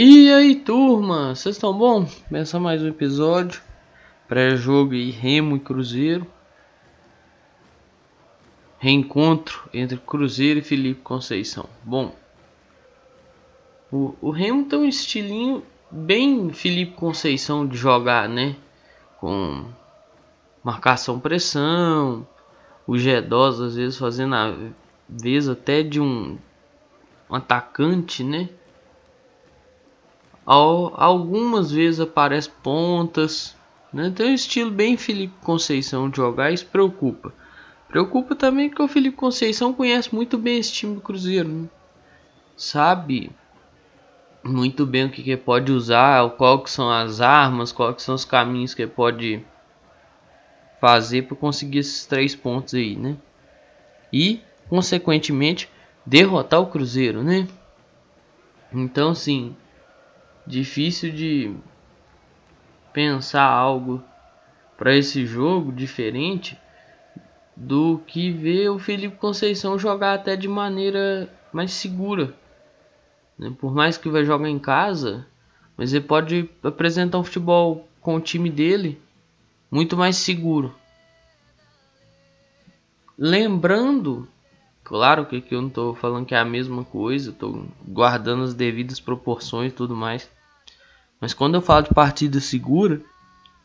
E aí, turma, vocês estão bom? Começa mais um episódio pré-jogo e Remo e Cruzeiro. Reencontro entre Cruzeiro e Felipe Conceição. Bom, o, o Remo tem um estilinho bem Felipe Conceição de jogar, né? Com marcação pressão, o G2 às vezes fazendo a vez até de um, um atacante, né? Algumas vezes aparece pontas. Né? Tem um estilo bem Felipe Conceição de jogar, isso preocupa. Preocupa também que o Felipe Conceição conhece muito bem esse time do Cruzeiro. Né? Sabe muito bem o que, que pode usar, qual que são as armas, quais que são os caminhos que pode fazer para conseguir esses três pontos aí, né? E, consequentemente, derrotar o Cruzeiro, né? Então, sim, difícil de pensar algo para esse jogo diferente do que ver o Felipe Conceição jogar até de maneira mais segura. Né? Por mais que vai jogar em casa, mas ele pode apresentar um futebol com o time dele muito mais seguro. Lembrando Claro que eu não estou falando que é a mesma coisa, estou guardando as devidas proporções e tudo mais. Mas quando eu falo de partida segura,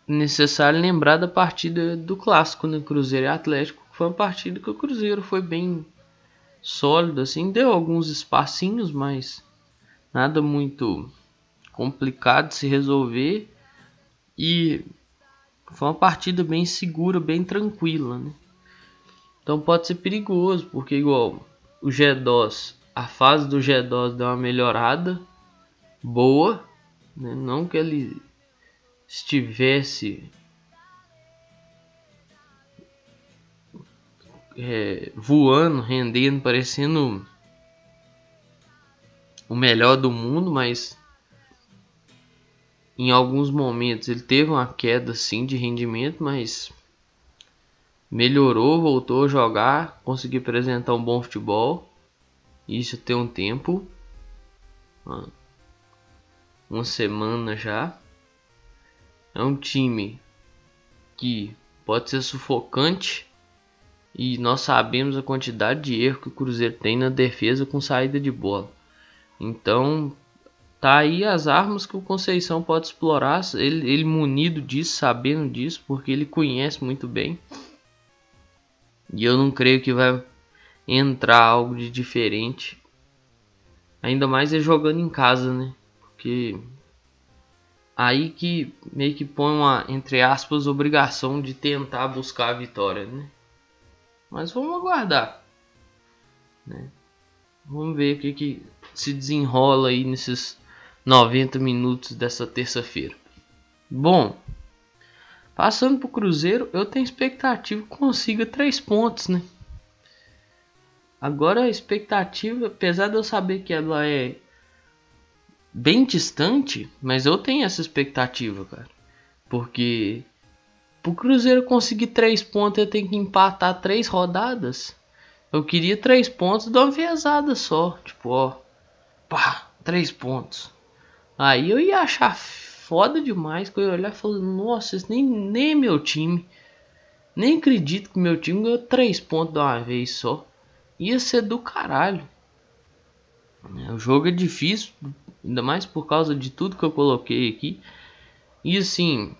é necessário lembrar da partida do clássico, né? Cruzeiro e Atlético. Foi uma partida que o Cruzeiro foi bem sólido, assim, deu alguns espacinhos, mas nada muito complicado de se resolver. E foi uma partida bem segura, bem tranquila, né? Então pode ser perigoso, porque igual o G2, a fase do G2 deu uma melhorada boa, né? não que ele estivesse é, voando, rendendo, parecendo o melhor do mundo, mas em alguns momentos ele teve uma queda sim de rendimento, mas melhorou, voltou a jogar, conseguiu apresentar um bom futebol. Isso tem um tempo, uma semana já. É um time que pode ser sufocante e nós sabemos a quantidade de erro que o Cruzeiro tem na defesa com saída de bola. Então, tá aí as armas que o Conceição pode explorar, ele, ele munido disso, sabendo disso, porque ele conhece muito bem. E eu não creio que vai entrar algo de diferente. Ainda mais é jogando em casa, né? Porque aí que meio que põe uma, entre aspas, obrigação de tentar buscar a vitória, né? Mas vamos aguardar, né? Vamos ver o que, que se desenrola aí nesses 90 minutos dessa terça-feira. Bom, Passando para o Cruzeiro, eu tenho expectativa que consiga três pontos, né? Agora a expectativa, apesar de eu saber que ela é bem distante, mas eu tenho essa expectativa, cara. Porque o Cruzeiro conseguir três pontos, eu tenho que empatar três rodadas. Eu queria três pontos de uma vezada só. Tipo, ó. Pá, três pontos. Aí eu ia achar foda demais que eu ia olhar e falar, nossa, esse nem, nem é meu time. Nem acredito que meu time ganhou 3 pontos de uma vez só. Ia ser do caralho. O jogo é difícil, ainda mais por causa de tudo que eu coloquei aqui. E assim,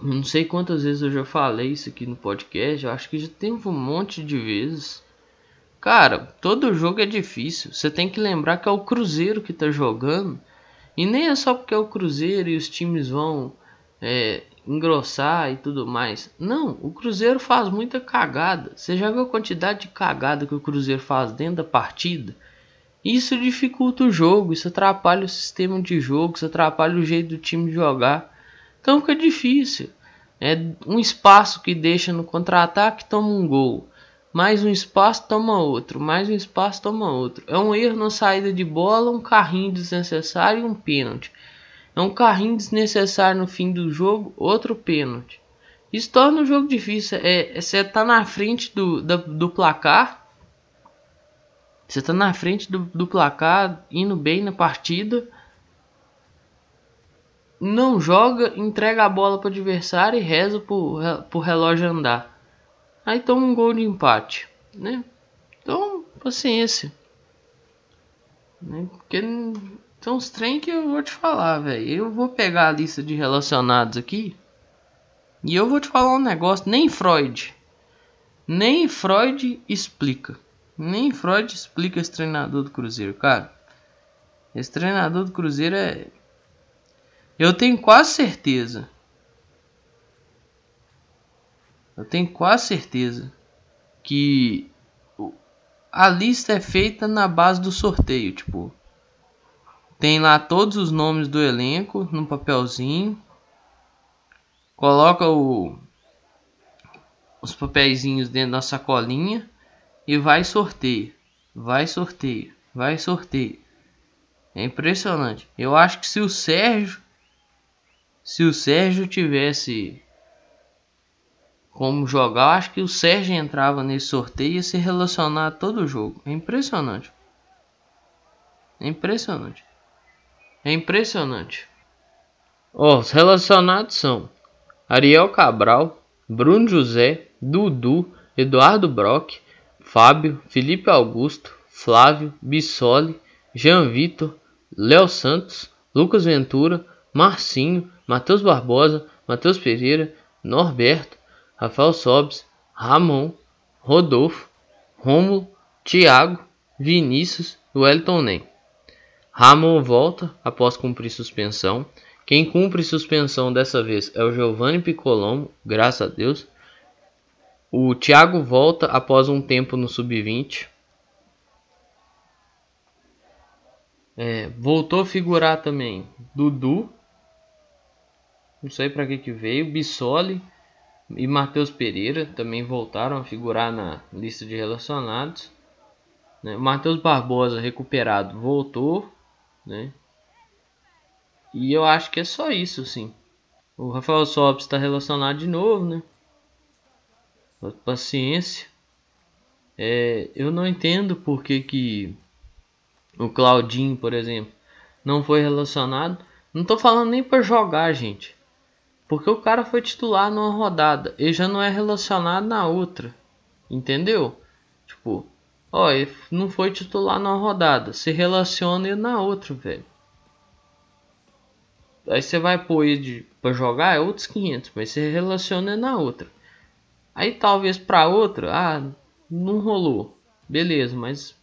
não sei quantas vezes eu já falei isso aqui no podcast, eu acho que já tem um monte de vezes. Cara, todo jogo é difícil. Você tem que lembrar que é o Cruzeiro que tá jogando. E nem é só porque é o Cruzeiro e os times vão é, engrossar e tudo mais. Não, o Cruzeiro faz muita cagada. Você já viu a quantidade de cagada que o Cruzeiro faz dentro da partida? Isso dificulta o jogo, isso atrapalha o sistema de jogo, isso atrapalha o jeito do time jogar. Então fica difícil. É um espaço que deixa no contra-ataque toma um gol mais um espaço toma outro, mais um espaço toma outro. É um erro na saída de bola, um carrinho desnecessário e um pênalti. É um carrinho desnecessário no fim do jogo, outro pênalti. Isso torna o jogo difícil. É, você é, tá na frente do, do placar. Você tá na frente do, do placar, indo bem na partida. não joga, entrega a bola para o adversário e reza pro, pro relógio andar. Aí toma um gol de empate, né? Então, paciência. Né? Porque são os trem que eu vou te falar, velho. Eu vou pegar a lista de relacionados aqui e eu vou te falar um negócio. Nem Freud, nem Freud explica. Nem Freud explica esse treinador do Cruzeiro, cara. Esse treinador do Cruzeiro é. Eu tenho quase certeza. Eu tenho quase certeza que a lista é feita na base do sorteio, tipo, tem lá todos os nomes do elenco no papelzinho, coloca o, os papeizinhos dentro da sacolinha e vai sorteio, vai sorteio, vai sorteio. É impressionante. Eu acho que se o Sérgio se o Sérgio tivesse como jogar, acho que o Sérgio entrava nesse sorteio e ia se relacionar a todo jogo. É impressionante. É impressionante. É impressionante. Os relacionados são Ariel Cabral, Bruno José, Dudu, Eduardo Brock, Fábio, Felipe Augusto, Flávio, Bissoli, Jean Vitor, Léo Santos, Lucas Ventura, Marcinho, Matheus Barbosa, Matheus Pereira, Norberto, Rafael Sobes, Ramon, Rodolfo, Rômulo, Thiago, Vinícius e Wellington Nem. Ramon volta após cumprir suspensão. Quem cumpre suspensão dessa vez é o Giovanni Picolomo, graças a Deus. O Thiago volta após um tempo no sub-20. É, voltou a figurar também Dudu. Não sei para que que veio. Bissoli e Matheus Pereira também voltaram a figurar na lista de relacionados. Né? Matheus Barbosa recuperado voltou, né? E eu acho que é só isso, sim. O Rafael Sobis está relacionado de novo, né? Paciência. É, eu não entendo por que, que o Claudinho, por exemplo, não foi relacionado. Não tô falando nem para jogar, gente. Porque o cara foi titular numa rodada, ele já não é relacionado na outra. Entendeu? Tipo, ó, ele não foi titular numa rodada, se relaciona ele na outra, velho. Aí você vai pôr ele para jogar é outros 500, mas você relaciona na outra. Aí talvez para outra, ah, não rolou. Beleza, mas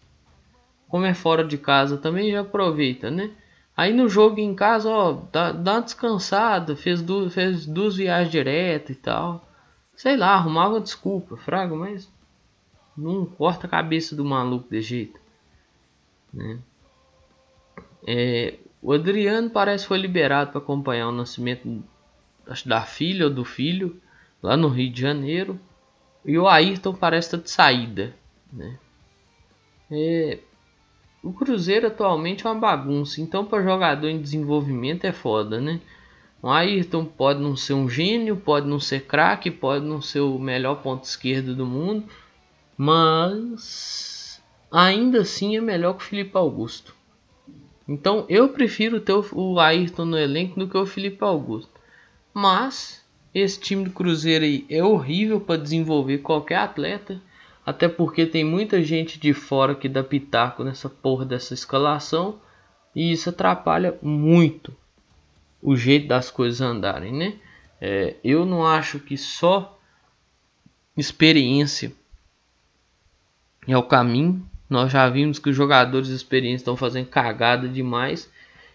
como é fora de casa também já aproveita, né? Aí no jogo em casa, ó, dá, dá uma descansada, fez, du fez duas viagens direto e tal. Sei lá, arrumava desculpa, fraga, mas não corta a cabeça do maluco de jeito. Né? É, o Adriano parece que foi liberado para acompanhar o nascimento acho, da filha ou do filho lá no Rio de Janeiro. E o Ayrton parece estar de saída. Né? É, o Cruzeiro atualmente é uma bagunça, então para jogador em desenvolvimento é foda, né? O Ayrton pode não ser um gênio, pode não ser craque, pode não ser o melhor ponto esquerdo do mundo, mas ainda assim é melhor que o Felipe Augusto. Então eu prefiro ter o Ayrton no elenco do que o Felipe Augusto. Mas esse time do Cruzeiro aí é horrível para desenvolver qualquer atleta. Até porque tem muita gente de fora que dá pitaco nessa porra dessa escalação. E isso atrapalha muito o jeito das coisas andarem, né? É, eu não acho que só experiência é o caminho. Nós já vimos que os jogadores experientes estão fazendo cagada demais.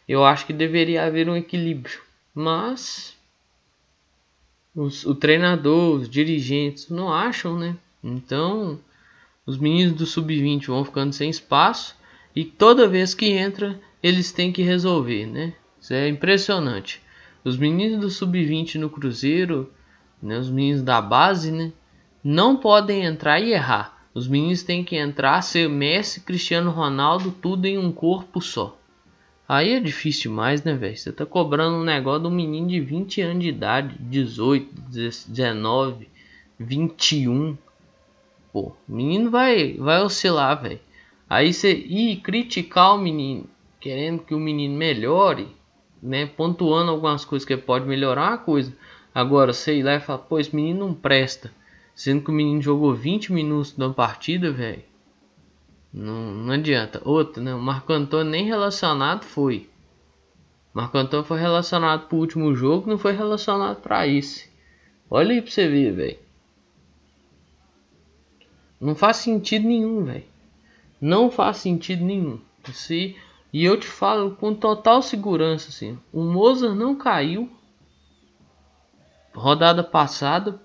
Eu acho que deveria haver um equilíbrio. Mas os, o treinador, os dirigentes não acham, né? Então, os meninos do sub-20 vão ficando sem espaço e toda vez que entra, eles têm que resolver, né? Isso é impressionante. Os meninos do sub-20 no Cruzeiro, né, os meninos da base, né, não podem entrar e errar. Os meninos têm que entrar, ser Messi, Cristiano Ronaldo, tudo em um corpo só. Aí é difícil demais, né, velho? Você tá cobrando um negócio de um menino de 20 anos de idade, 18, 19, 21 pô. O menino vai, vai oscilar, velho. Aí você ir criticar o menino, querendo que o menino melhore, né, pontuando algumas coisas que pode melhorar uma coisa. Agora, sei lá e fala, pô, esse menino não presta. Sendo que o menino jogou 20 minutos na partida, velho. Não, não adianta. Outro, né? O Marco Antônio nem relacionado foi. Marco Antônio foi relacionado pro último jogo, não foi relacionado para esse. Olha aí pra você ver, velho. Não faz sentido nenhum, velho. Não faz sentido nenhum. Se, e eu te falo com total segurança, assim. O Mozart não caiu. Rodada passada.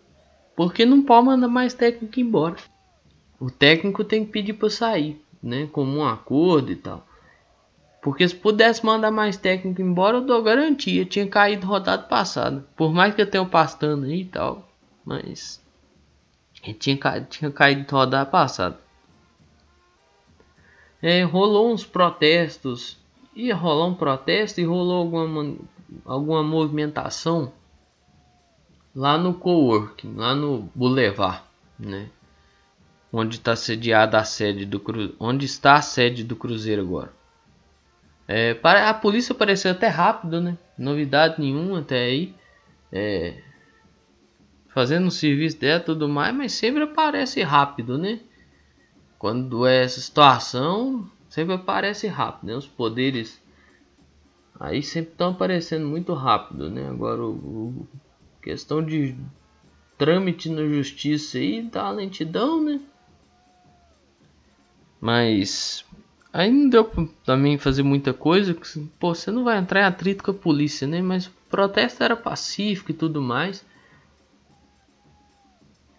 Porque não pode mandar mais técnico embora. O técnico tem que pedir para sair, né? Como um acordo e tal. Porque se pudesse mandar mais técnico embora, eu dou garantia. Tinha caído rodada passada. Por mais que eu tenha pastando aí e tal. Mas. Tinha, ca... tinha caído rodada passada. É, rolou uns protestos. Ia rolar um protesto e rolou alguma, alguma movimentação lá no coworking, lá no Boulevard, né? Onde está sediada a sede do Cru... onde está a sede do Cruzeiro agora. É, a polícia apareceu até rápido, né? Novidade nenhuma até aí. É, fazendo o serviço dela tudo mais, mas sempre aparece rápido, né? Quando é essa situação, sempre aparece rápido, né? Os poderes aí sempre estão aparecendo muito rápido, né? Agora o, o questão de trâmite na justiça aí tá lentidão, né? Mas Aí não deu pra também fazer muita coisa. Pô, você não vai entrar em atrito com a polícia, né? Mas o protesto era pacífico e tudo mais.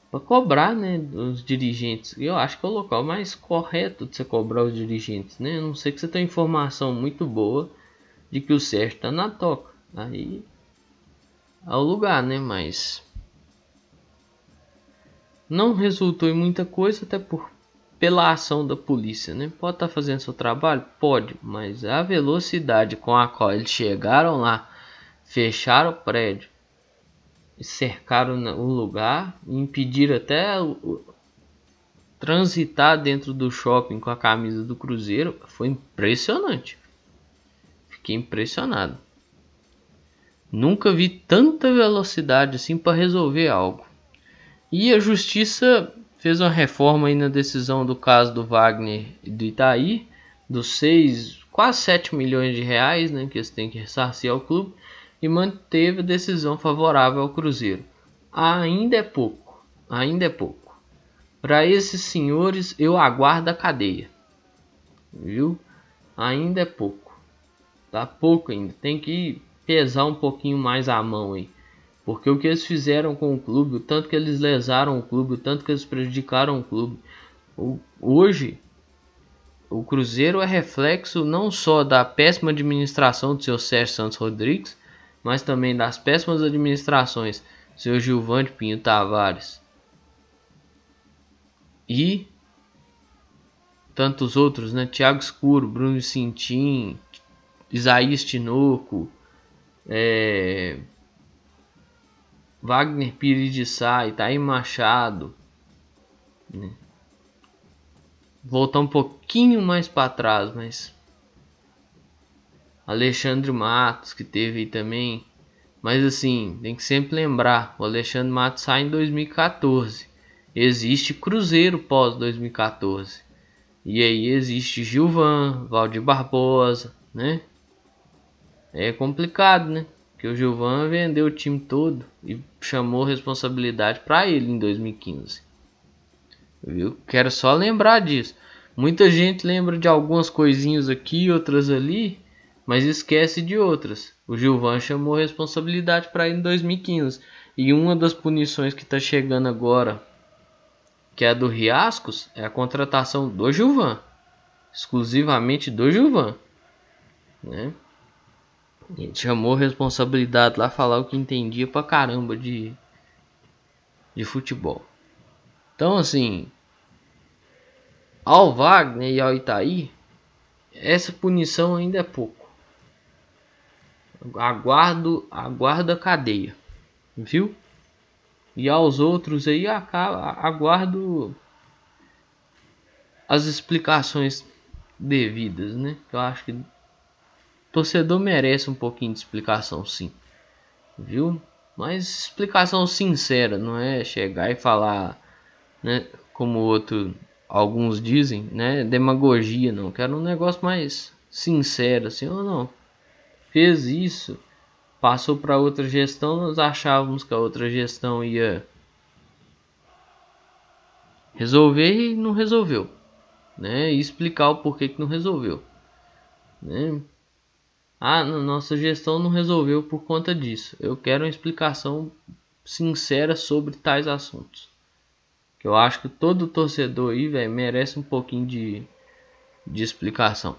Pra cobrar, né? Os dirigentes. Eu acho que é o local mais correto de você cobrar os dirigentes, né? A não sei que você tem informação muito boa de que o Sérgio tá na toca. Aí é o lugar, né? Mas não resultou em muita coisa, até por pela ação da polícia, né? Pode estar tá fazendo seu trabalho? Pode, mas a velocidade com a qual eles chegaram lá, fecharam o prédio, cercaram o lugar, impediram até transitar dentro do shopping com a camisa do Cruzeiro, foi impressionante. Fiquei impressionado. Nunca vi tanta velocidade assim para resolver algo. E a justiça fez uma reforma aí na decisão do caso do Wagner e do Itaí, dos 6, quase 7 milhões de reais né, que eles têm que ressarcir ao clube, e manteve a decisão favorável ao Cruzeiro. Ainda é pouco, ainda é pouco. Para esses senhores, eu aguardo a cadeia. Viu? Ainda é pouco. Tá pouco ainda. Tem que pesar um pouquinho mais a mão aí. Porque o que eles fizeram com o clube, o tanto que eles lesaram o clube, o tanto que eles prejudicaram o clube. Hoje, o Cruzeiro é reflexo não só da péssima administração do seu Sérgio Santos Rodrigues, mas também das péssimas administrações do seu Gilvante Pinho Tavares e tantos outros, né? Thiago Escuro, Bruno Cintin, Isaías Tinoco, é, Wagner Pires de Sá, Itaí Machado. Né? Voltar um pouquinho mais para trás, mas Alexandre Matos que teve aí também. Mas assim, tem que sempre lembrar, o Alexandre Matos sai em 2014. Existe Cruzeiro pós 2014. E aí existe Gilvan, Valdir Barbosa, né? É complicado, né? Que o Gilvan vendeu o time todo e chamou responsabilidade para ele em 2015. Viu? Quero só lembrar disso. Muita gente lembra de algumas coisinhas aqui, outras ali, mas esquece de outras. O Gilvan chamou responsabilidade para ele em 2015. E uma das punições que está chegando agora, que é a do Riascos, é a contratação do Gilvan. Exclusivamente do Gilvan. Né? Ele chamou responsabilidade lá falar o que entendia pra caramba de, de futebol. Então assim, ao Wagner e ao Itaí, essa punição ainda é pouco. Aguardo, aguardo a cadeia, viu? E aos outros aí aguardo as explicações devidas, né? Eu acho que torcedor merece um pouquinho de explicação, sim. Viu? Mas explicação sincera, não é chegar e falar, né, como outro alguns dizem, né, demagogia, não. Quero um negócio mais sincero, assim, ou não. Fez isso, passou para outra gestão, nós achávamos que a outra gestão ia resolver e não resolveu, né? E explicar o porquê que não resolveu, né? Ah, nossa gestão não resolveu por conta disso. Eu quero uma explicação sincera sobre tais assuntos. Que eu acho que todo torcedor aí, velho, merece um pouquinho de, de explicação.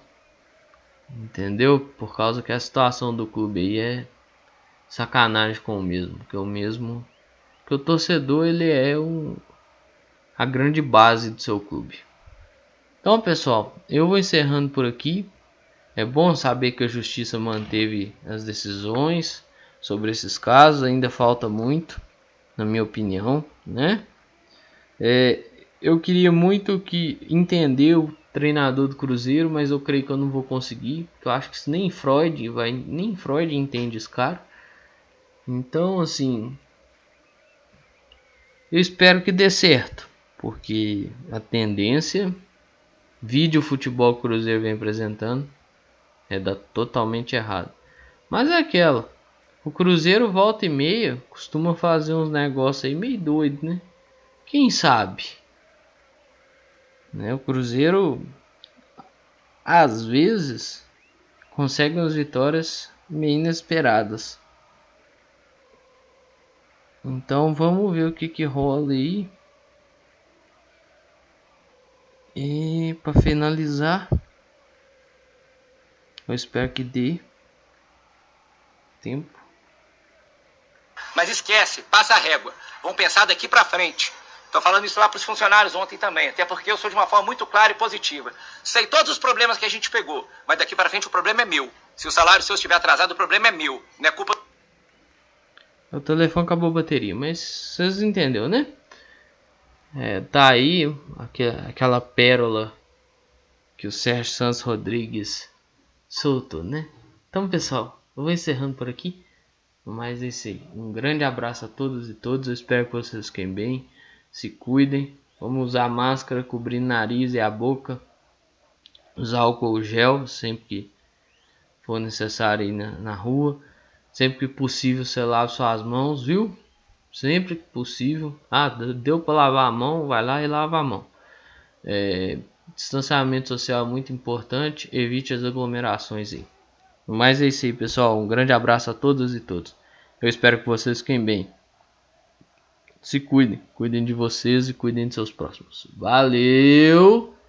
Entendeu? Por causa que a situação do clube aí é sacanagem com o mesmo. Que o mesmo. Que o torcedor ele é a grande base do seu clube. Então, pessoal, eu vou encerrando por aqui. É bom saber que a justiça manteve as decisões sobre esses casos, ainda falta muito, na minha opinião, né? É, eu queria muito que entender o treinador do Cruzeiro, mas eu creio que eu não vou conseguir, eu acho que nem Freud vai, nem Freud entende esse cara. Então, assim, eu espero que dê certo, porque a tendência vídeo futebol Cruzeiro vem apresentando é da totalmente errado. Mas é aquela. O Cruzeiro volta e meia costuma fazer uns negócios aí meio doido, né? Quem sabe? Né? O Cruzeiro às vezes consegue umas vitórias meio inesperadas. Então vamos ver o que que rola aí. E para finalizar, eu espero que dê tempo. Mas esquece, passa a régua. Vamos pensar daqui para frente. Estou falando isso lá para os funcionários ontem também, até porque eu sou de uma forma muito clara e positiva. Sei todos os problemas que a gente pegou, mas daqui para frente o problema é meu. Se o salário seu estiver atrasado, o problema é meu, não é culpa. O telefone acabou a bateria, mas vocês entenderam, né? É, tá aí aquela pérola que o Sérgio Santos Rodrigues soltou, né? Então, pessoal, eu vou encerrando por aqui. Mas é isso aí. Um grande abraço a todos e todas. Eu espero que vocês fiquem bem. Se cuidem. Vamos usar máscara, cobrir nariz e a boca. Usar álcool gel sempre que for necessário ir na, na rua. Sempre que possível, você lava suas mãos, viu? Sempre que possível. Ah, deu para lavar a mão, vai lá e lava a mão. É, distanciamento social é muito importante. Evite as aglomerações aí. Mas é isso aí, pessoal. Um grande abraço a todos e todos. Eu espero que vocês fiquem bem. Se cuidem, cuidem de vocês e cuidem de seus próximos. Valeu!